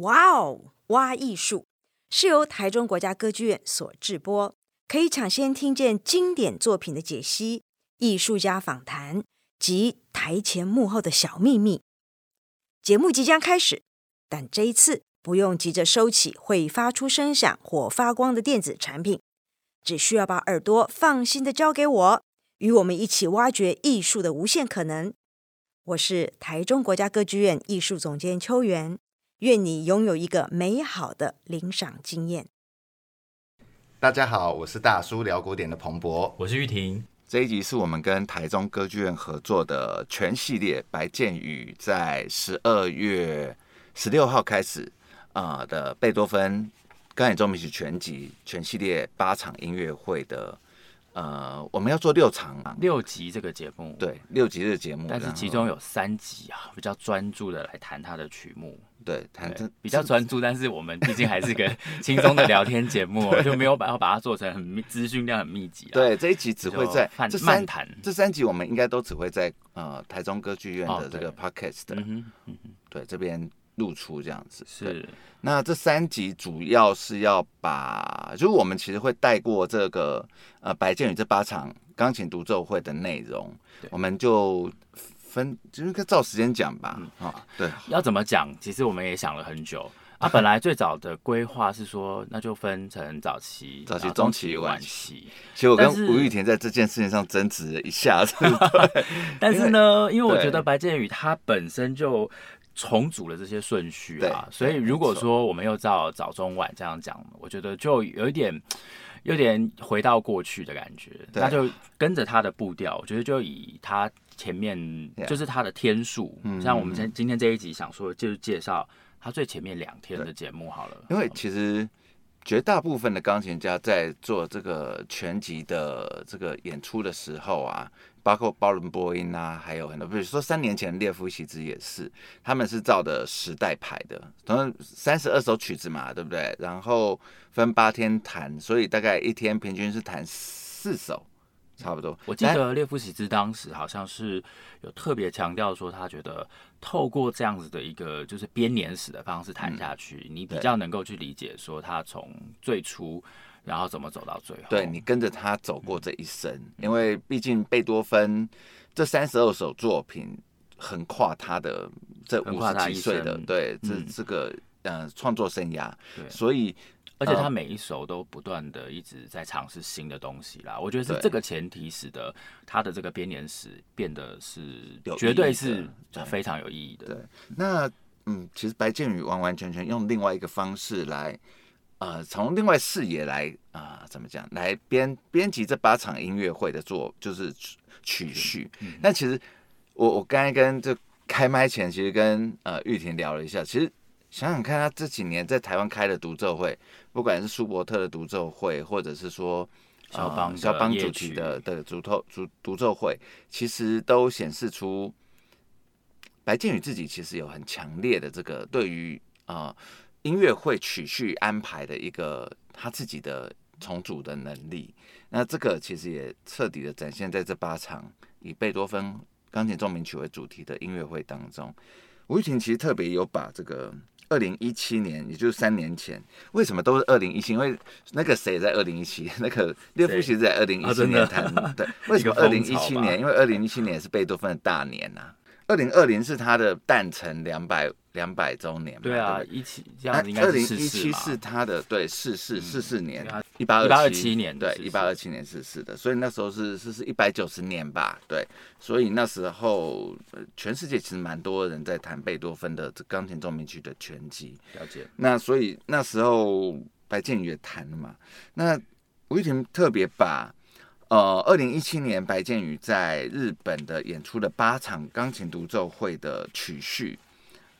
哇哦，挖艺术是由台中国家歌剧院所制播，可以抢先听见经典作品的解析、艺术家访谈及台前幕后的小秘密。节目即将开始，但这一次不用急着收起会发出声响或发光的电子产品，只需要把耳朵放心的交给我，与我们一起挖掘艺术的无限可能。我是台中国家歌剧院艺术总监邱元。愿你拥有一个美好的领赏经验。大家好，我是大叔聊古典的彭博，我是玉婷。这一集是我们跟台中歌剧院合作的全系列白建宇在十二月十六号开始啊、呃、的贝多芬钢琴奏鸣曲全集全系列八场音乐会的。呃，我们要做六场啊，六集这个节目，对，六集这个节目，但是其中有三集啊，比较专注的来谈他的曲目，对，谈这比较专注，但是我们毕竟还是个 轻松的聊天节目，就没有把要把它做成很资讯量很密集。对，这一集只会在这三谈，这三集我们应该都只会在呃台中歌剧院的这个 podcast，的、哦嗯嗯、对这边。露出这样子是，那这三集主要是要把，就是我们其实会带过这个呃白建宇这八场钢琴独奏会的内容，我们就分就是照时间讲吧，啊、对，要怎么讲？其实我们也想了很久啊。本来最早的规划是说，那就分成早期、早期、中期、晚期。其实我跟吴玉田在这件事情上争执了一下子，但是呢，因为我觉得白建宇他本身就。重组了这些顺序啊，所以如果说我们又照早中晚这样讲，我觉得就有一点有点回到过去的感觉。那就跟着他的步调，我觉得就以他前面就是他的天数，像我们今今天这一集想说，就是介绍他最前面两天的节目好了。因为其实绝大部分的钢琴家在做这个全集的这个演出的时候啊。包括包伦波音啊，还有很多，比如说三年前列夫席兹也是，他们是照的时代排的，然后三十二首曲子嘛，对不对？然后分八天弹，所以大概一天平均是弹四首，差不多。我记得列夫喜兹当时好像是有特别强调说，他觉得透过这样子的一个就是编年史的方式谈下去，嗯，你比较能够去理解说他从最初。然后怎么走到最后？对，你跟着他走过这一生，嗯、因为毕竟贝多芬这三十二首作品横跨他的这五十几岁的对这、嗯、这个呃创作生涯，对，所以而且他每一首都不断的一直在尝试新的东西啦。我觉得是这个前提使得他的这个编年史变得是绝对是非常有意义的。对，对那嗯，其实白建宇完完全全用另外一个方式来。呃，从另外视野来啊、呃，怎么讲？来编编辑这八场音乐会的作，就是曲序。那、嗯、其实我我刚才跟这开麦前，其实跟呃玉婷聊了一下。其实想想看，他这几年在台湾开的独奏会，不管是舒伯特的独奏会，或者是说肖邦肖邦主题的的独奏独独奏会，其实都显示出白建宇自己其实有很强烈的这个对于啊。呃音乐会曲序安排的一个他自己的重组的能力，那这个其实也彻底的展现在这八场以贝多芬钢琴奏鸣曲为主题的音乐会当中。吴玉婷其实特别有把这个二零一七年，也就是三年前，为什么都是二零一七？因为那个谁在二零一七，那个列夫其实在二零一七年谈，对，为什么二零一七年？因为二零一七年也是贝多芬的大年呐、啊。二零二零是他的诞辰两百两百周年嘛？对啊，一七这样应该是。二零一七是他的对逝世四四年，一八二七年对一八二七年逝世的，所以那时候是是是一百九十年吧？对，所以那时候全世界其实蛮多人在弹贝多芬的这钢琴奏鸣曲的全集。了解。那所以那时候白建宇也弹了嘛？那吴玉婷特别把。呃，二零一七年白建宇在日本的演出的八场钢琴独奏会的曲序，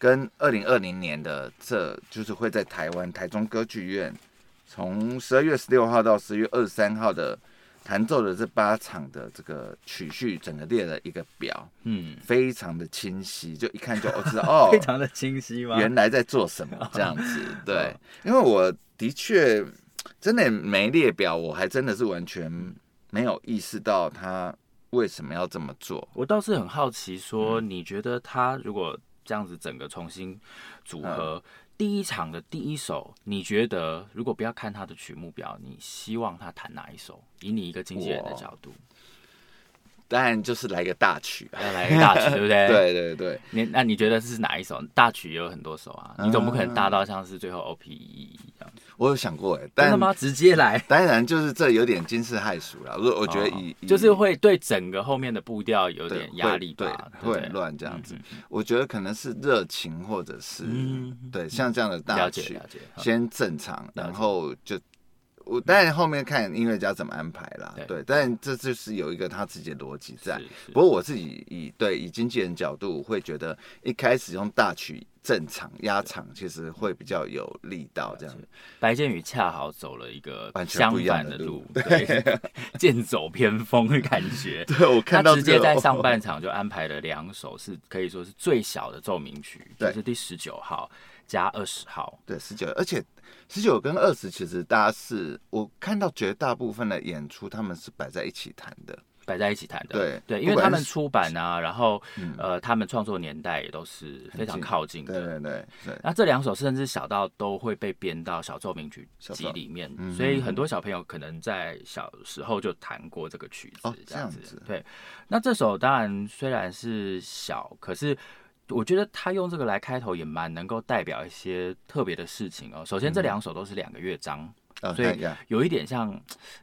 跟二零二零年的这就是会在台湾台中歌剧院，从十二月十六号到十月二十三号的弹奏的这八场的这个曲序，整个列了一个表，嗯，非常的清晰，就一看就我知道 哦，非常的清晰吗？原来在做什么这样子？对，因为我的确真的没列表，我还真的是完全。没有意识到他为什么要这么做。我倒是很好奇，说你觉得他如果这样子整个重新组合，第一场的第一首，你觉得如果不要看他的曲目表，你希望他弹哪一首？以你一个经纪人的角度。当然就是来个大曲，要 来个大曲，对不对？对对对。你那你觉得是哪一首？大曲也有很多首啊，你总不可能大到像是最后 O P E 一样。我有想过哎，真的吗？直接来？当然就是这有点惊世骇俗了。我我觉得以就是会对整个后面的步调有点压力吧，会乱这样子。我觉得可能是热情，或者是对像这样的大曲，先正常，然后就。我当然后面看音乐家怎么安排啦，对，对，但这就是有一个他自己的逻辑在。不过我自己以对以经纪人角度会觉得，一开始用大曲正常压场，其实会比较有力道。这样，白建宇恰好走了一个相反的路，对，剑走偏锋的感觉。对，我看到他直接在上半场就安排了两首，是可以说是最小的奏鸣曲，就是第十九号加二十号，对，十九，而且。十九跟二十，其实大家是我看到绝大部分的演出，他们是摆在一起弹的，摆在一起弹的。对对，因为他们出版啊，然后、嗯、呃，他们创作年代也都是非常靠近的。对对对对。那这两首甚至小到都会被编到小奏鸣曲集里面，所以很多小朋友可能在小时候就弹过这个曲子，这样子。哦、这样子对。那这首当然虽然是小，可是。我觉得他用这个来开头也蛮能够代表一些特别的事情哦。首先，这两首都是两个乐章，嗯、所以有一点像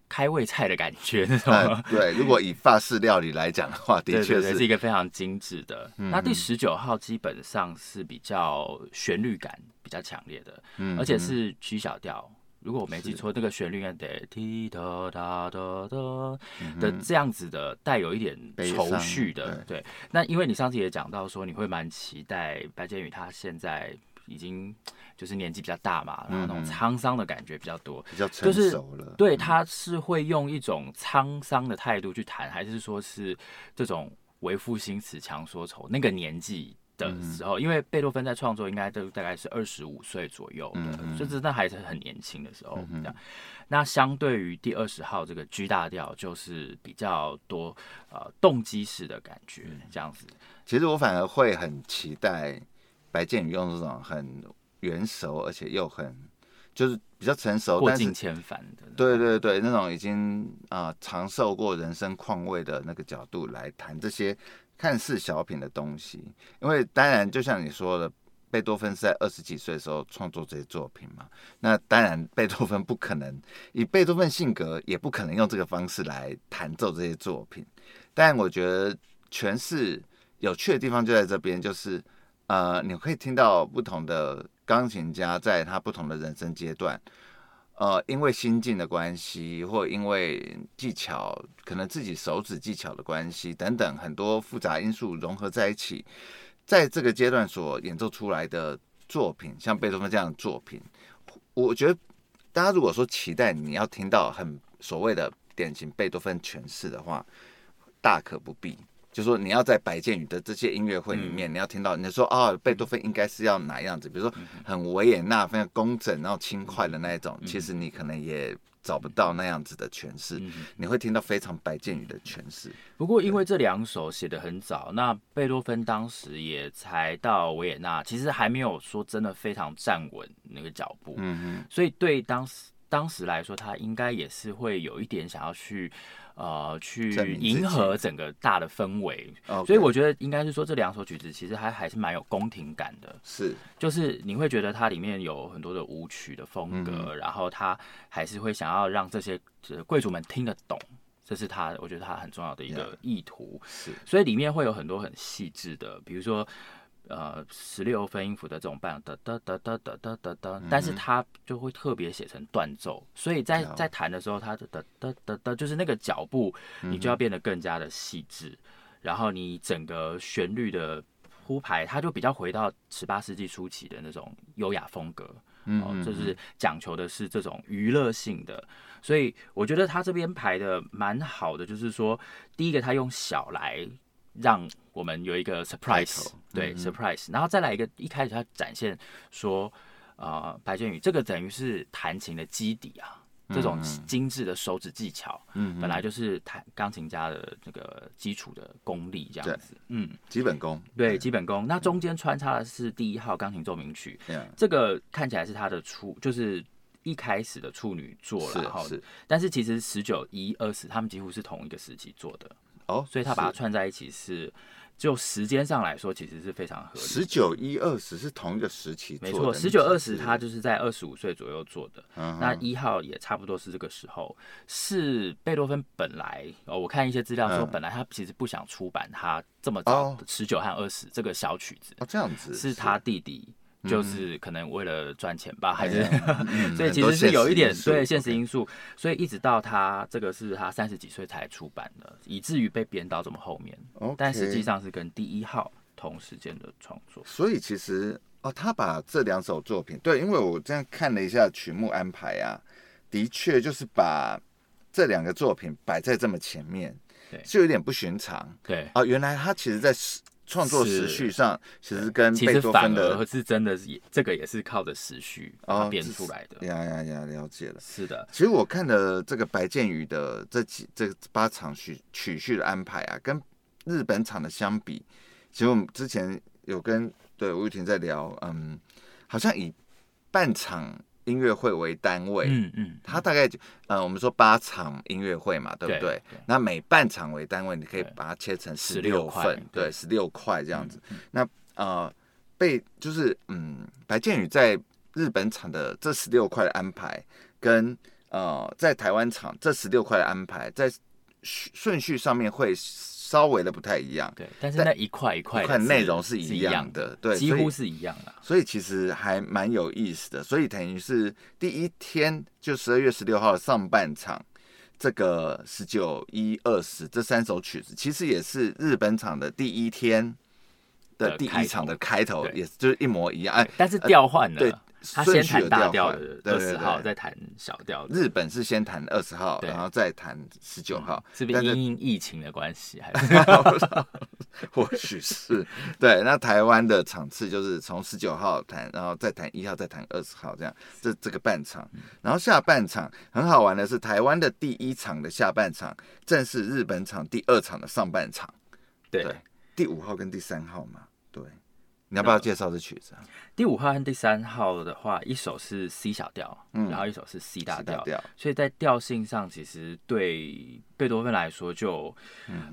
开胃菜的感觉那种、嗯。对，如果以法式料理来讲的话，的确是，是，一个非常精致的。嗯、那第十九号基本上是比较旋律感比较强烈的，嗯、而且是曲小调。如果我没记错，那个旋律应该得滴答答答答的这样子的，带有一点愁绪的。对，那因为你上次也讲到说，你会蛮期待白建宇他现在已经就是年纪比较大嘛，然后那种沧桑的感觉比较多，比较成熟了。对，他是会用一种沧桑的态度去弹，还是说是这种为赋新词强说愁那个年纪？的时候，因为贝多芬在创作应该都大概是二十五岁左右的，就是那还是很年轻的时候。这样，那相对于第二十号这个 G 大调，就是比较多呃动机式的感觉，这样子。其实我反而会很期待白建宇用这种很圆熟，而且又很就是比较成熟、过尽千帆的。对对对，那种已经啊尝受过人生况味的那个角度来谈这些。看似小品的东西，因为当然就像你说的，贝多芬是在二十几岁的时候创作这些作品嘛。那当然，贝多芬不可能以贝多芬性格，也不可能用这个方式来弹奏这些作品。但我觉得诠释有趣的地方就在这边，就是呃，你可以听到不同的钢琴家在他不同的人生阶段。呃，因为心境的关系，或因为技巧，可能自己手指技巧的关系等等，很多复杂因素融合在一起，在这个阶段所演奏出来的作品，像贝多芬这样的作品，我觉得大家如果说期待你要听到很所谓的典型贝多芬诠释的话，大可不必。就说，你要在白建宇的这些音乐会里面，嗯、你要听到你说啊，贝多芬应该是要哪样子？比如说很维也纳、非常工整、然后轻快的那一种，嗯、其实你可能也找不到那样子的诠释。嗯、你会听到非常白建宇的诠释。不过，因为这两首写的很早，那贝多芬当时也才到维也纳，其实还没有说真的非常站稳那个脚步。嗯哼，所以对当时当时来说，他应该也是会有一点想要去。呃，去迎合整个大的氛围，所以我觉得应该是说这两首曲子其实还还是蛮有宫廷感的。是，就是你会觉得它里面有很多的舞曲的风格，嗯、然后它还是会想要让这些贵族们听得懂，这是他我觉得他很重要的一个意图。是，所以里面会有很多很细致的，比如说。呃，十六分音符的这种伴，哒哒哒哒哒哒哒哒，但是它就会特别写成断奏，所以在在弹的时候，它的哒哒哒哒，就是那个脚步，你就要变得更加的细致，然后你整个旋律的铺排，它就比较回到十八世纪初期的那种优雅风格，哦，就是讲求的是这种娱乐性的，所以我觉得他这边排的蛮好的，就是说，第一个他用小来。让我们有一个 surprise，对 surprise，然后再来一个，一开始他展现说，呃，白建宇这个等于是弹琴的基底啊，这种精致的手指技巧，嗯，本来就是弹钢琴家的这个基础的功力这样子，嗯，基本功，对，基本功。那中间穿插的是第一号钢琴奏鸣曲，嗯，这个看起来是他的处，就是一开始的处女作了，哈，是。但是其实十九、一、二十，他们几乎是同一个时期做的，哦，所以他把它串在一起是。就时间上来说，其实是非常合理。十九一二十是同一个时期，没错。十九二十他就是在二十五岁左右做的，嗯、那一号也差不多是这个时候。是贝多芬本来哦，我看一些资料说，本来他其实不想出版他这么早十九和二十这个小曲子，哦，这样子是他弟弟。就是可能为了赚钱吧，还是 所以其实是有一点对现实因素，所以一直到他这个是他三十几岁才出版的，以至于被编到这么后面。但实际上是跟第一号同时间的创作。所以其实哦，他把这两首作品，对，因为我这样看了一下曲目安排啊，的确就是把这两个作品摆在这么前面，对，就有点不寻常。对，哦，原来他其实在。创作时序上，其实跟贝多芬的是真的，也这个也是靠着时序编出来的。哦、呀呀呀，了解了。是的，其实我看了这个白建宇的这几这八场曲曲序的安排啊，跟日本场的相比，其实我们之前有跟对吴玉婷在聊，嗯，好像以半场。音乐会为单位，嗯嗯，它大概就呃，我们说八场音乐会嘛，对不对？对对，那每半场为单位，你可以把它切成十六份，对，十六块这样子。嗯、那呃，被就是嗯，白建宇在日本场的这十六块的安排，跟呃在台湾场这十六块的安排，在顺序上面会。稍微的不太一样，对，但是那一块一块内容是一样的，对，几乎是一样的，所以其实还蛮有意思的。所以等于是第一天就十二月十六号的上半场，这个十九一二十这三首曲子，其实也是日本场的第一天的第一场的开头，也就是一模一样，哎，但是调换了。对。他先弹大调的二十号，再弹小调。日本是先弹二十号，然后再弹十九号，是不是因疫情的关系？还是 或许是对。那台湾的场次就是从十九号弹，然后再弹一号，再弹二十号，这样。这这个半场，然后下半场很好玩的是，台湾的第一场的下半场正是日本场第二场的上半场。对，第五号跟第三号嘛，对。你要不要介绍这曲子啊？第五号和第三号的话，一首是 C 小调，嗯，然后一首是 C 大调，所以在调性上，其实对贝多芬来说就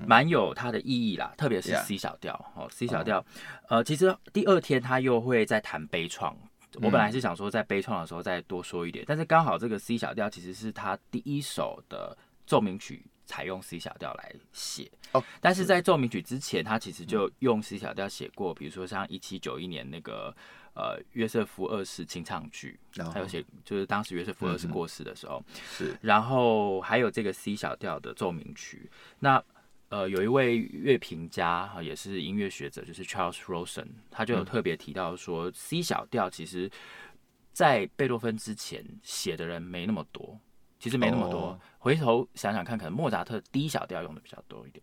蛮有它的意义啦。特别是 C 小调哦，C 小调，呃，其实第二天他又会再弹悲怆。我本来是想说在悲怆的时候再多说一点，但是刚好这个 C 小调其实是他第一首的奏鸣曲。采用 C 小调来写。哦，但是在奏鸣曲之前，他其实就用 C 小调写过，比如说像一七九一年那个呃约瑟夫二世清唱剧，还有写就是当时约瑟夫二世过世的时候是，然后还有这个 C 小调的奏鸣曲。那呃有一位乐评家也是音乐学者，就是 Charles Rosen，他就有特别提到说，C 小调其实在贝多芬之前写的人没那么多。其实没那么多，oh. 回头想想看，可能莫扎特 D 小调用的比较多一点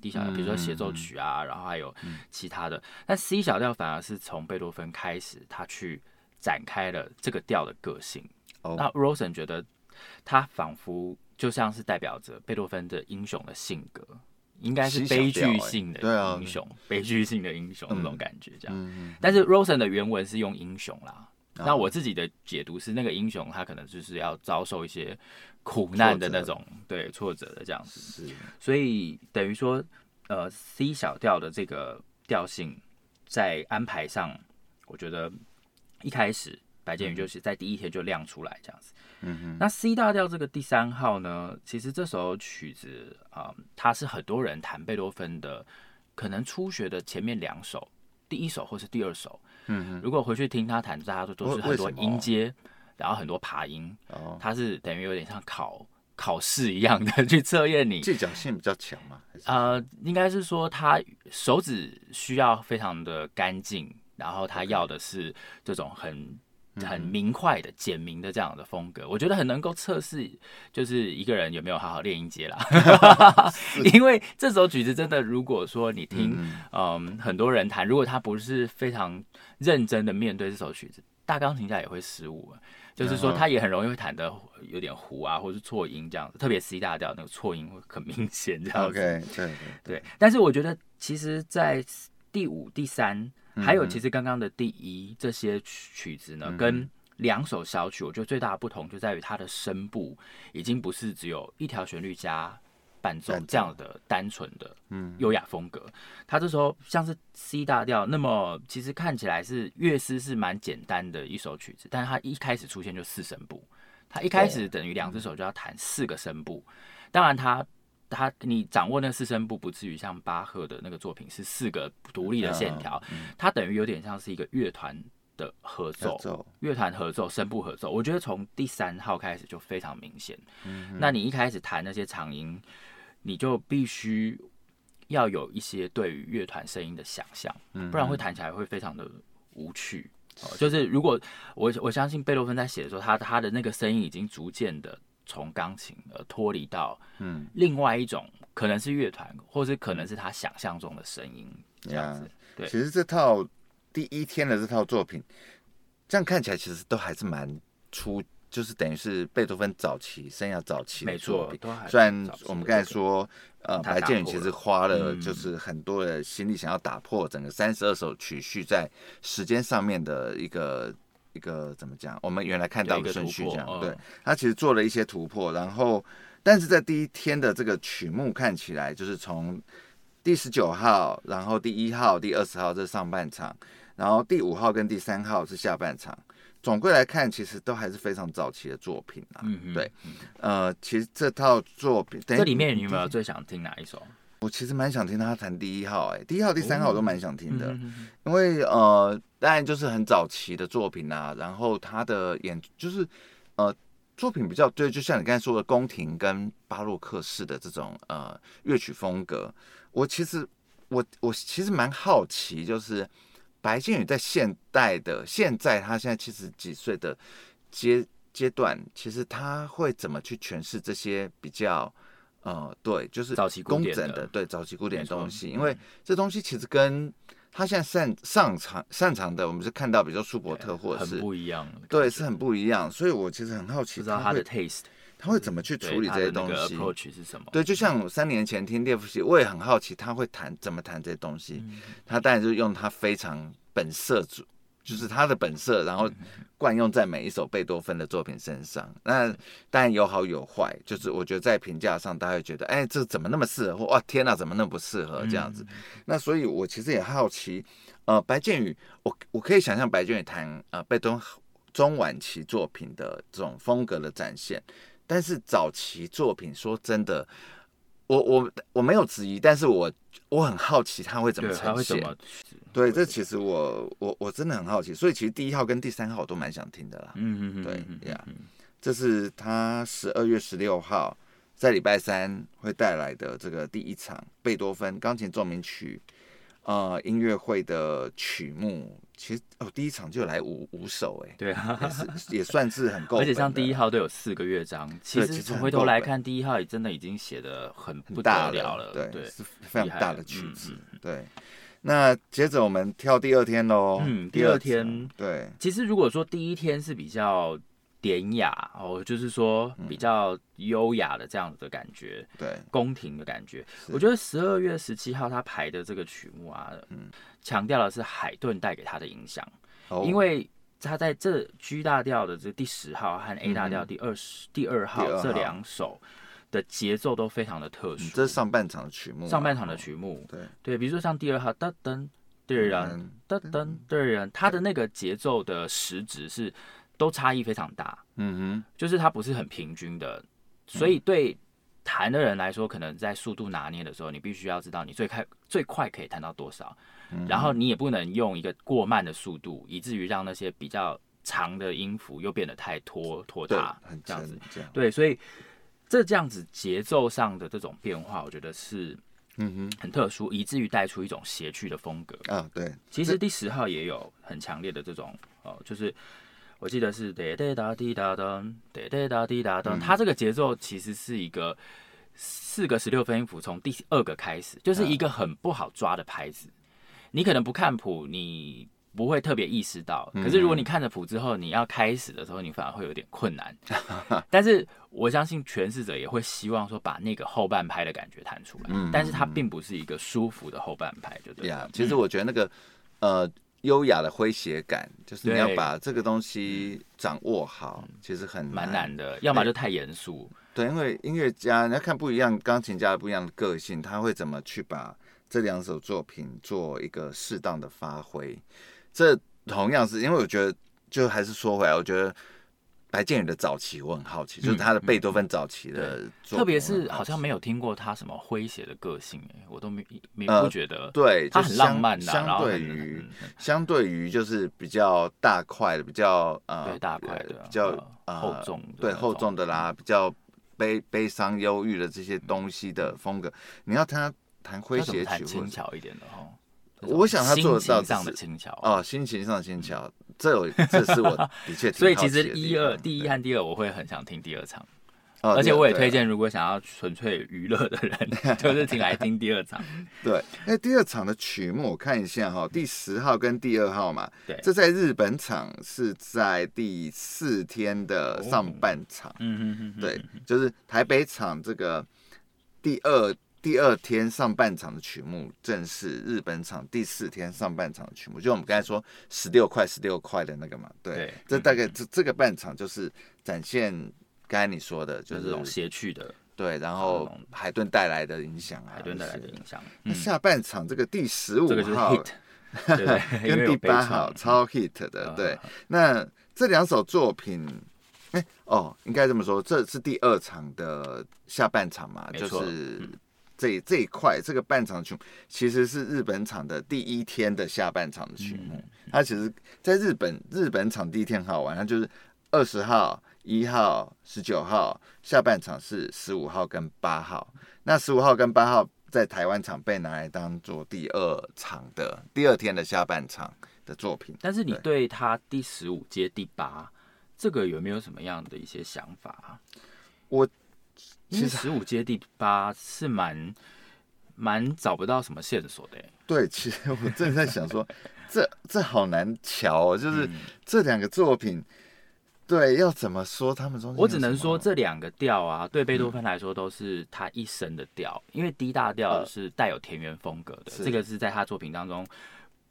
，D 小调，比如说协奏曲啊，嗯、然后还有其他的。但 C 小调反而是从贝多芬开始，他去展开了这个调的个性。Oh. 那 Rosen 觉得他仿佛就像是代表着贝多芬的英雄的性格，应该是悲剧性的英雄，欸啊、悲剧性的英雄那种感觉这样。嗯、但是 Rosen 的原文是用英雄啦。那我自己的解读是，那个英雄他可能就是要遭受一些苦难的那种，对，挫折的这样子。是，所以等于说，呃，C 小调的这个调性在安排上，我觉得一开始白建宇就是在第一天就亮出来这样子。嗯哼。那 C 大调这个第三号呢，其实这首曲子啊，它是很多人弹贝多芬的，可能初学的前面两首，第一首或是第二首。嗯，如果回去听他弹，大家都都是很多音阶，然后很多爬音，哦，他是等于有点像考考试一样的 去测验你，技巧性比较强嘛？呃，应该是说他手指需要非常的干净，然后他要的是这种很。很明快的、简明的这样的风格，我觉得很能够测试，就是一个人有没有好好练音阶啦。因为这首曲子真的，如果说你听，嗯，很多人弹，如果他不是非常认真的面对这首曲子，大钢琴家也会失误，就是说他也很容易会弹的有点糊啊，或是错音这样子，特别 C 大调那个错音会很明显这样子。OK，对对对。但是我觉得，其实，在第五、第三，还有其实刚刚的第一这些曲子呢，跟两首小曲，我觉得最大的不同就在于它的声部已经不是只有一条旋律加。伴奏这样的单纯的嗯。优雅风格，它这时候像是 C 大调，那么其实看起来是乐师是蛮简单的一首曲子，但是他一开始出现就四声部，它一开始等于两只手就要弹四个声部，当然他他你掌握那四声部不至于像巴赫的那个作品是四个独立的线条，它等于有点像是一个乐团的合奏，乐团合奏声部合奏，我觉得从第三号开始就非常明显，嗯那你一开始弹那些长音。你就必须要有一些对于乐团声音的想象，不然会弹起来会非常的无趣。哦，就是如果我我相信贝多芬在写的时候，他他的那个声音已经逐渐的从钢琴而脱离到嗯另外一种，可能是乐团，或是可能是他想象中的声音这样子。对，其实这套第一天的这套作品，这样看起来其实都还是蛮出。就是等于是贝多芬早期生涯早期的作品，虽然我们刚才说，呃，白建宇其实花了就是很多的心力，想要打破整个三十二首曲序在时间上面的一个一个怎么讲？我们原来看到的顺序这样，对，他其实做了一些突破，然后但是在第一天的这个曲目看起来，就是从第十九号，然后第一号、第二十号这是上半场，然后第五号跟第三号是下半场。总归来看，其实都还是非常早期的作品啊。对，呃，其实这套作品，这里面你有没有最想听哪一首？我其实蛮想听他弹第一号，哎，第一号、第三号我都蛮想听的，因为呃，当然就是很早期的作品啊。然后他的演就是呃作品比较对，就像你刚才说的宫廷跟巴洛克式的这种呃乐曲风格。我其实我我其实蛮好奇，就是。白建宇在现代的现在，他现在七十几岁的阶阶段，其实他会怎么去诠释这些比较呃，对，就是早期工整的，对，早期古典的东西，因为这东西其实跟他现在擅擅长擅长的，我们是看到比如说舒伯特或者是不一样，对，是很不一样，所以我其实很好奇，不知道他的 taste。他会怎么去处理这些东西？approach 是什么？对，就像我三年前听列夫西，我也很好奇他会弹怎么弹这些东西。嗯、他当然就是用他非常本色主，就是他的本色，然后惯用在每一首贝多芬的作品身上。那当然有好有坏，就是我觉得在评价上，大家会觉得，哎，这怎么那么适合？或哇，天哪，怎么那么不适合？这样子。嗯、那所以，我其实也好奇，呃，白建宇，我我可以想象白建宇弹呃贝多中晚期作品的这种风格的展现。但是早期作品，说真的，我我我没有质疑，但是我我很好奇他会怎么呈现。对，这其实我我我真的很好奇，所以其实第一号跟第三号我都蛮想听的啦。嗯嗯嗯，对呀，这是他十二月十六号在礼拜三会带来的这个第一场贝多芬钢琴奏鸣曲。呃，音乐会的曲目其实哦，第一场就来五五首哎，对啊，也是也算是很够，而且像第一号都有四个乐章，其实从回头来看，第一号也真的已经写的很不得了了，对，对，是非常大的曲子，对。那接着我们跳第二天喽，嗯，第二天，对，其实如果说第一天是比较。典雅哦，就是说比较优雅的这样子的感觉，对、嗯，宫廷的感觉。我觉得十二月十七号他排的这个曲目啊，嗯，强调的是海顿带给他的影响，哦、因为他在这 G 大调的这第十号和 A 大调第二十、嗯、第二号这两首的节奏都非常的特殊。这是上半场的曲目，上半场的曲目，对对，比如说像第二号噔噔噔噔噔噔噔，他的那个节奏的时值是。都差异非常大，嗯哼，就是它不是很平均的，所以对弹的人来说，可能在速度拿捏的时候，你必须要知道你最快最快可以弹到多少，然后你也不能用一个过慢的速度，以至于让那些比较长的音符又变得太拖拖沓，这样子，对，所以这这样子节奏上的这种变化，我觉得是嗯哼。很特殊，以至于带出一种谐趣的风格。啊。对，其实第十号也有很强烈的这种哦，就是。我记得是哒哒哒滴哒噔，哒哒哒滴哒噔。它这个节奏其实是一个四个十六分音符，从第二个开始，就是一个很不好抓的拍子。你可能不看谱，你不会特别意识到。可是如果你看着谱之后，你要开始的时候，你反而会有点困难。但是我相信诠释者也会希望说把那个后半拍的感觉弹出来。嗯，但是它并不是一个舒服的后半拍，就对。呀，其实我觉得那个呃优雅的诙谐感，就是你要把这个东西掌握好，其实很蛮难的。要么就太严肃。对，因为音乐家你要看不一样，钢琴家的不一样的个性，他会怎么去把这两首作品做一个适当的发挥。这同样是因为我觉得，就还是说回来，我觉得白建宇的早期我很好奇，嗯、就是他的贝多芬早期的作品，特别是好像没有听过他什么诙谐的个性，哎，我都没没不觉得。对，他很浪漫的，相对于相对于就是比较大块的，比较呃大块的，比较厚重，对厚重的啦，比较。悲悲伤、忧郁的这些东西的风格，你要他弹诙谐曲，轻巧一点的哦。我想他做得到。心情上的轻巧哦，心情上的轻巧，这有 这是我的确。所以其实一二第一和第二，我会很想听第二场。而且我也推荐，如果想要纯粹娱乐的人，就是请来听第二场。对，那第二场的曲目我看一下哈，第十号跟第二号嘛，对，这在日本场是在第四天的上半场。嗯嗯嗯，对，就是台北场这个第二第二天上半场的曲目，正是日本场第四天上半场的曲目，就我们刚才说十六块十六块的那个嘛。对，这大概这这个半场就是展现。刚才你说的就是这种谐趣的，对，然后海顿带来的影响，海顿带来的影响。那下半场这个第十五号，跟第八号超 hit 的，对。那这两首作品，哎，哦，应该这么说，这是第二场的下半场嘛？就是这这一块，这个半场曲其实是日本场的第一天的下半场的曲目。它其实在日本日本场第一天好玩，它就是二十号。一号、十九号下半场是十五号跟八号，那十五号跟八号在台湾场被拿来当做第二场的第二天的下半场的作品。但是你对他第十五接第八这个有没有什么样的一些想法？我其实十五接第八是蛮蛮找不到什么线索的。对，其实我正在想说，这这好难瞧哦，就是这两个作品。对，要怎么说他们中间？我只能说这两个调啊，对贝多芬来说都是他一生的调，嗯、因为 D 大调是带有田园风格的，呃、这个是在他作品当中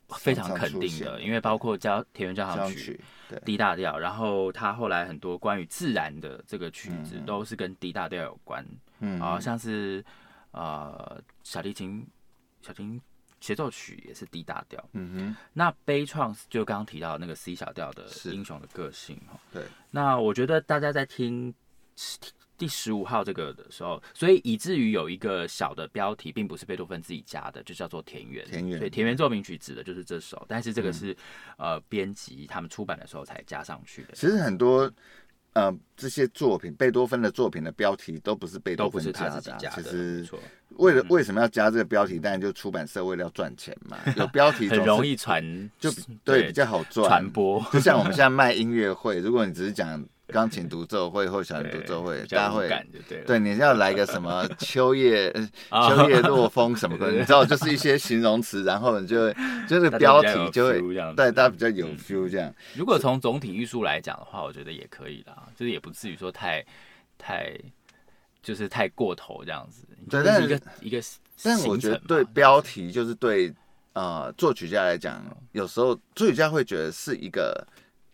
非常肯定的，因为包括交田园交响曲 D 大调，然后他后来很多关于自然的这个曲子都是跟 D 大调有关，嗯，啊，像是呃小提琴小提琴。协奏曲也是 D 大调，嗯哼。那悲怆就刚刚提到那个 C 小调的英雄的个性，对。那我觉得大家在听第十五号这个的时候，所以以至于有一个小的标题，并不是贝多芬自己加的，就叫做田园。田园。所以田园奏鸣曲指的就是这首，但是这个是、嗯、呃编辑他们出版的时候才加上去的。其实很多。呃，这些作品，贝多芬的作品的标题都不是贝多芬加的，其实为了为什么要加这个标题？当然就出版社为了要赚钱嘛，有标题很容易传，就对比较好赚传播。就像我们现在卖音乐会，如果你只是讲。钢琴独奏会或小提独奏会，大家会对，你要来个什么秋叶 秋叶落风什么的，你知道，就是一些形容词，然后你就会就是标题就会对大家比较有 feel 这样。如果从总体艺术来讲的话，我觉得也可以啦，就是也不至于说太太就是太过头这样子。对，但是一个一个，但我觉得对标题就是对呃作曲家来讲，有时候作曲家会觉得是一个。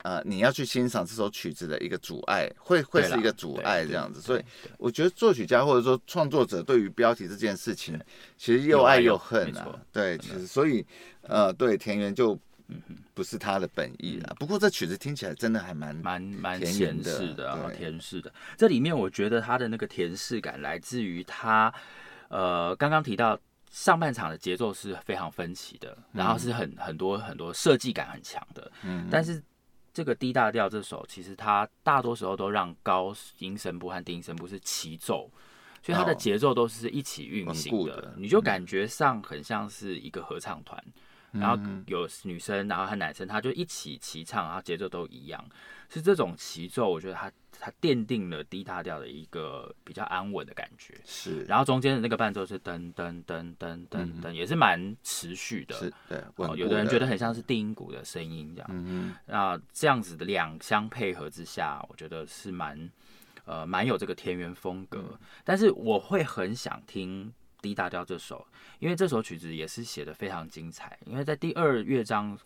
呃，你要去欣赏这首曲子的一个阻碍，会会是一个阻碍这样子，所以我觉得作曲家或者说创作者对于标题这件事情，其实又爱又恨啊。对，其实所以呃，对田园就不是他的本意了。不过这曲子听起来真的还蛮蛮蛮甜式的啊，甜式的。这里面我觉得他的那个甜式感来自于他呃刚刚提到上半场的节奏是非常分歧的，然后是很很多很多设计感很强的，嗯，但是。这个 D 大调这首，其实它大多时候都让高音声部和低音声部是齐奏，所以它的节奏都是一起运行的，你就感觉上很像是一个合唱团，然后有女生，然后和男生，他就一起齐唱，然后节奏都一样，是这种齐奏，我觉得它它奠定了低大调的一个比较安稳的感觉。是，然后中间的那个伴奏是噔噔噔噔噔噔，也是蛮持续的。是，对。哦，有的人觉得很像是定音鼓的声音这样。嗯，那这样子的两相配合之下，我觉得是蛮。呃，蛮有这个田园风格，嗯、但是我会很想听 D 大调这首，因为这首曲子也是写的非常精彩。因为在第二乐章，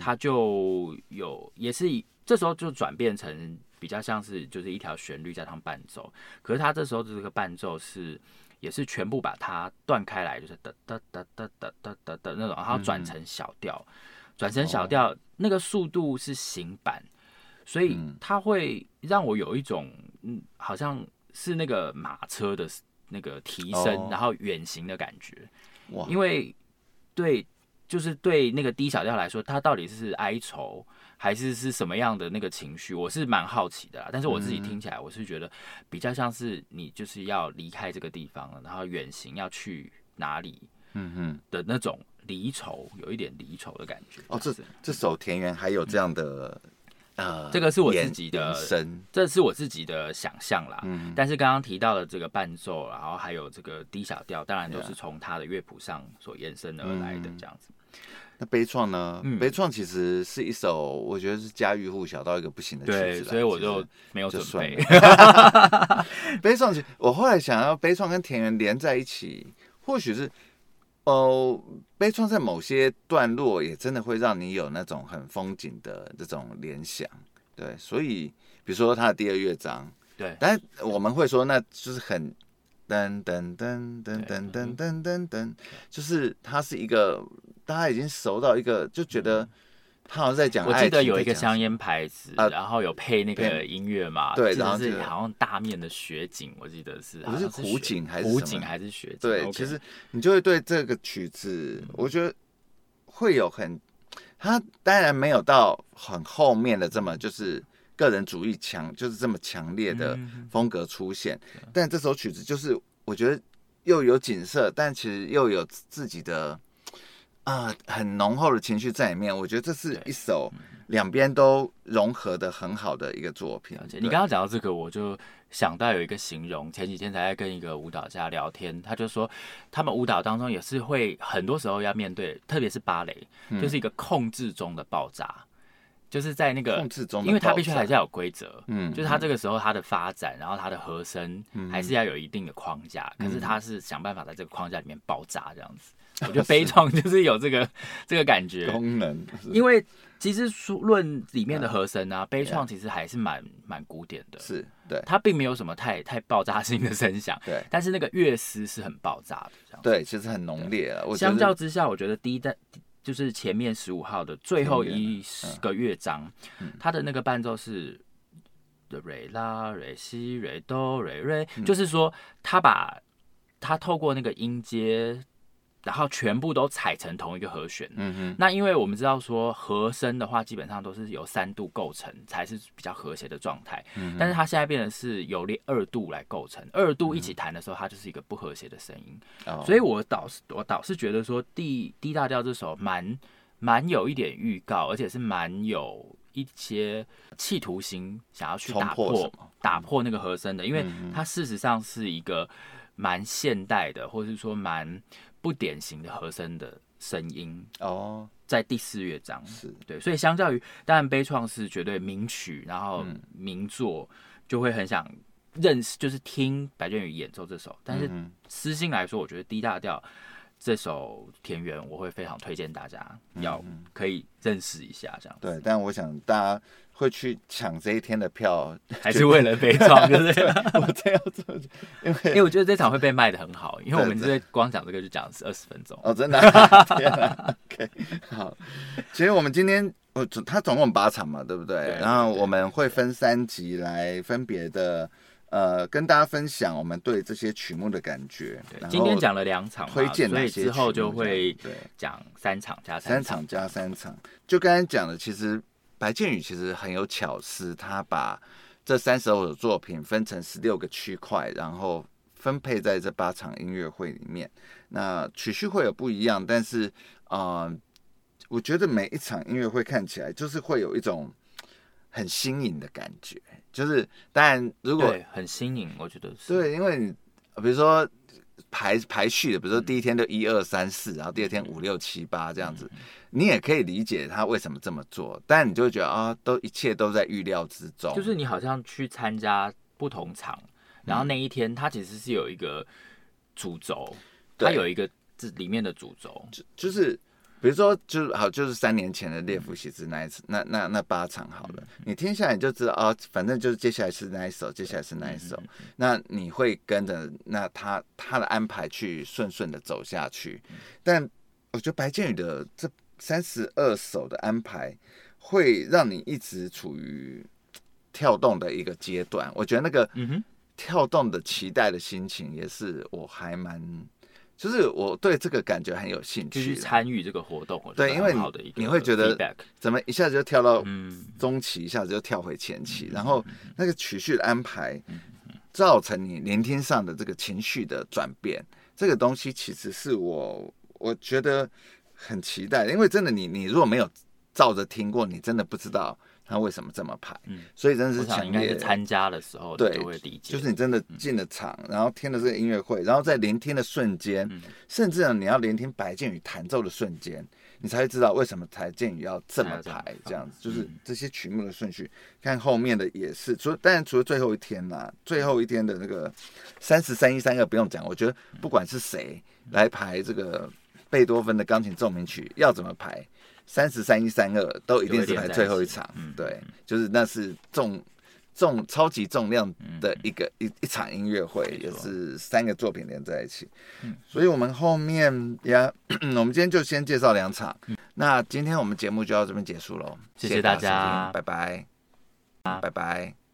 它就有、嗯、也是这时候就转变成比较像是就是一条旋律加上伴奏，可是它这时候的这个伴奏是也是全部把它断开来，就是哒哒哒哒哒哒哒的那种，然后转成小调，转、嗯、成小调，哦、那个速度是行板。所以它会让我有一种，嗯，好像是那个马车的那个提升，然后远行的感觉。哇！因为对，就是对那个低小调来说，它到底是哀愁还是是什么样的那个情绪，我是蛮好奇的啦。但是我自己听起来，我是觉得比较像是你就是要离开这个地方了，然后远行要去哪里，嗯哼的那种离愁，有一点离愁的感觉。哦，这这首田园还有这样的。呃，这个是我自己的，这是我自己的想象啦。嗯，但是刚刚提到的这个伴奏，然后还有这个低小调，当然都是从他的乐谱上所延伸而来的这样子。那悲怆呢？悲怆其实是一首我觉得是家喻户晓到一个不行的曲子，所以我就没有准备。悲怆我后来想要悲怆跟田园连在一起，或许是。哦，悲怆在某些段落也真的会让你有那种很风景的这种联想，对，所以比如说他的第二乐章，对，但我们会说那就是很噔噔噔噔噔噔噔噔噔，就是它是一个大家已经熟到一个就觉得。他好像在讲，我记得有一个香烟牌子，然后有配那个音乐嘛，对，然后是好像大面的雪景，我记得是，不是湖景还是湖景还是雪景？对，其实你就会对这个曲子，我觉得会有很，他当然没有到很后面的这么就是个人主义强，就是这么强烈的风格出现，但这首曲子就是我觉得又有景色，但其实又有自己的。啊，很浓厚的情绪在里面，我觉得这是一首两边都融合的很好的一个作品。你刚刚讲到这个，我就想到有一个形容，前几天才在跟一个舞蹈家聊天，他就说他们舞蹈当中也是会很多时候要面对，特别是芭蕾，就是一个控制中的爆炸，就是在那个控制中，因为它必须还是要有规则，嗯，就是它这个时候它的发展，然后它的和声还是要有一定的框架，可是它是想办法在这个框架里面爆炸这样子。我觉得悲怆就是有这个这个感觉功能，因为其实书论里面的和声啊，悲怆其实还是蛮蛮古典的，是对，它并没有什么太太爆炸性的声响，对，但是那个乐师是很爆炸的，对，其实很浓烈啊。相较之下，我觉得第一代就是前面十五号的最后一个乐章，它的那个伴奏是瑞拉瑞西瑞哆瑞瑞，就是说他把他透过那个音阶。然后全部都踩成同一个和弦。嗯哼。那因为我们知道说和声的话，基本上都是由三度构成才是比较和谐的状态。嗯。但是它现在变得是由二度来构成，二度一起弹的时候，它就是一个不和谐的声音。哦。所以我倒是我倒是觉得说 D D 大调这首蛮蛮有一点预告，而且是蛮有一些企图心想要去打破打破那个和声的，因为它事实上是一个蛮现代的，或者是说蛮。不典型的和声的声音哦，在第四乐章是对，所以相较于当然悲怆是绝对名曲，然后名作就会很想认识，就是听白建宇演奏这首。但是私心来说，我觉得低大调这首田园，我会非常推荐大家要可以认识一下这样。对，但我想大家。会去抢这一天的票，还是为了悲怆？就是 我这样做，因为因为我觉得这场会被卖的很好，因为我们这光讲这个就讲是二十分钟哦，真的、啊。天啊、OK，好。其实我们今天，我他总共八场嘛，对不对？对然后我们会分三集来分别的呃跟大家分享我们对这些曲目的感觉。对今天讲了两场，推荐所以之后就会讲三场加三场加三场。就刚才讲的，其实。白建宇其实很有巧思，他把这三十首作品分成十六个区块，然后分配在这八场音乐会里面。那曲序会有不一样，但是啊、呃，我觉得每一场音乐会看起来就是会有一种很新颖的感觉，就是当然如果很新颖，我觉得是对，因为你比如说排排序的，比如说第一天就一二三四，然后第二天五六七八这样子，你也可以理解他为什么这么做，但你就会觉得啊，都一切都在预料之中，就是你好像去参加不同场，然后那一天他其实是有一个主轴，他有一个这里面的主轴，就就是。比如说，就好，就是三年前的列夫席兹那一次，那那那八场好了，你听下来你就知道啊，反正就是接下来是那一首，接下来是那一首，那你会跟着那他他的安排去顺顺的走下去。但我觉得白建宇的这三十二首的安排，会让你一直处于跳动的一个阶段。我觉得那个跳动的期待的心情，也是我还蛮。就是我对这个感觉很有兴趣，去参与这个活动。对，因为你你会觉得怎么一下子就跳到中期，一下子就跳回前期，然后那个曲序的安排，造成你聆听上的这个情绪的转变，这个东西其实是我我觉得很期待，因为真的你你如果没有照着听过，你真的不知道。他为什么这么排？嗯，所以真的是强烈参加的时候，对，就会理解。就是你真的进了场，然后听了这个音乐会，然后在聆听的瞬间，甚至呢，你要聆听白建宇弹奏的瞬间，你才会知道为什么白建宇要这么排。这样子，就是这些曲目的顺序。看后面的也是，除当然除了最后一天呐，最后一天的那个三十三一三二不用讲，我觉得不管是谁来排这个贝多芬的钢琴奏鸣曲，要怎么排。三十三一三二都一定是排最后一场，对，就是那是重重超级重量的一个一一场音乐会，也是三个作品连在一起，所以我们后面呀，我们今天就先介绍两场，那今天我们节目就到这边结束喽，谢谢大家，拜拜，拜拜。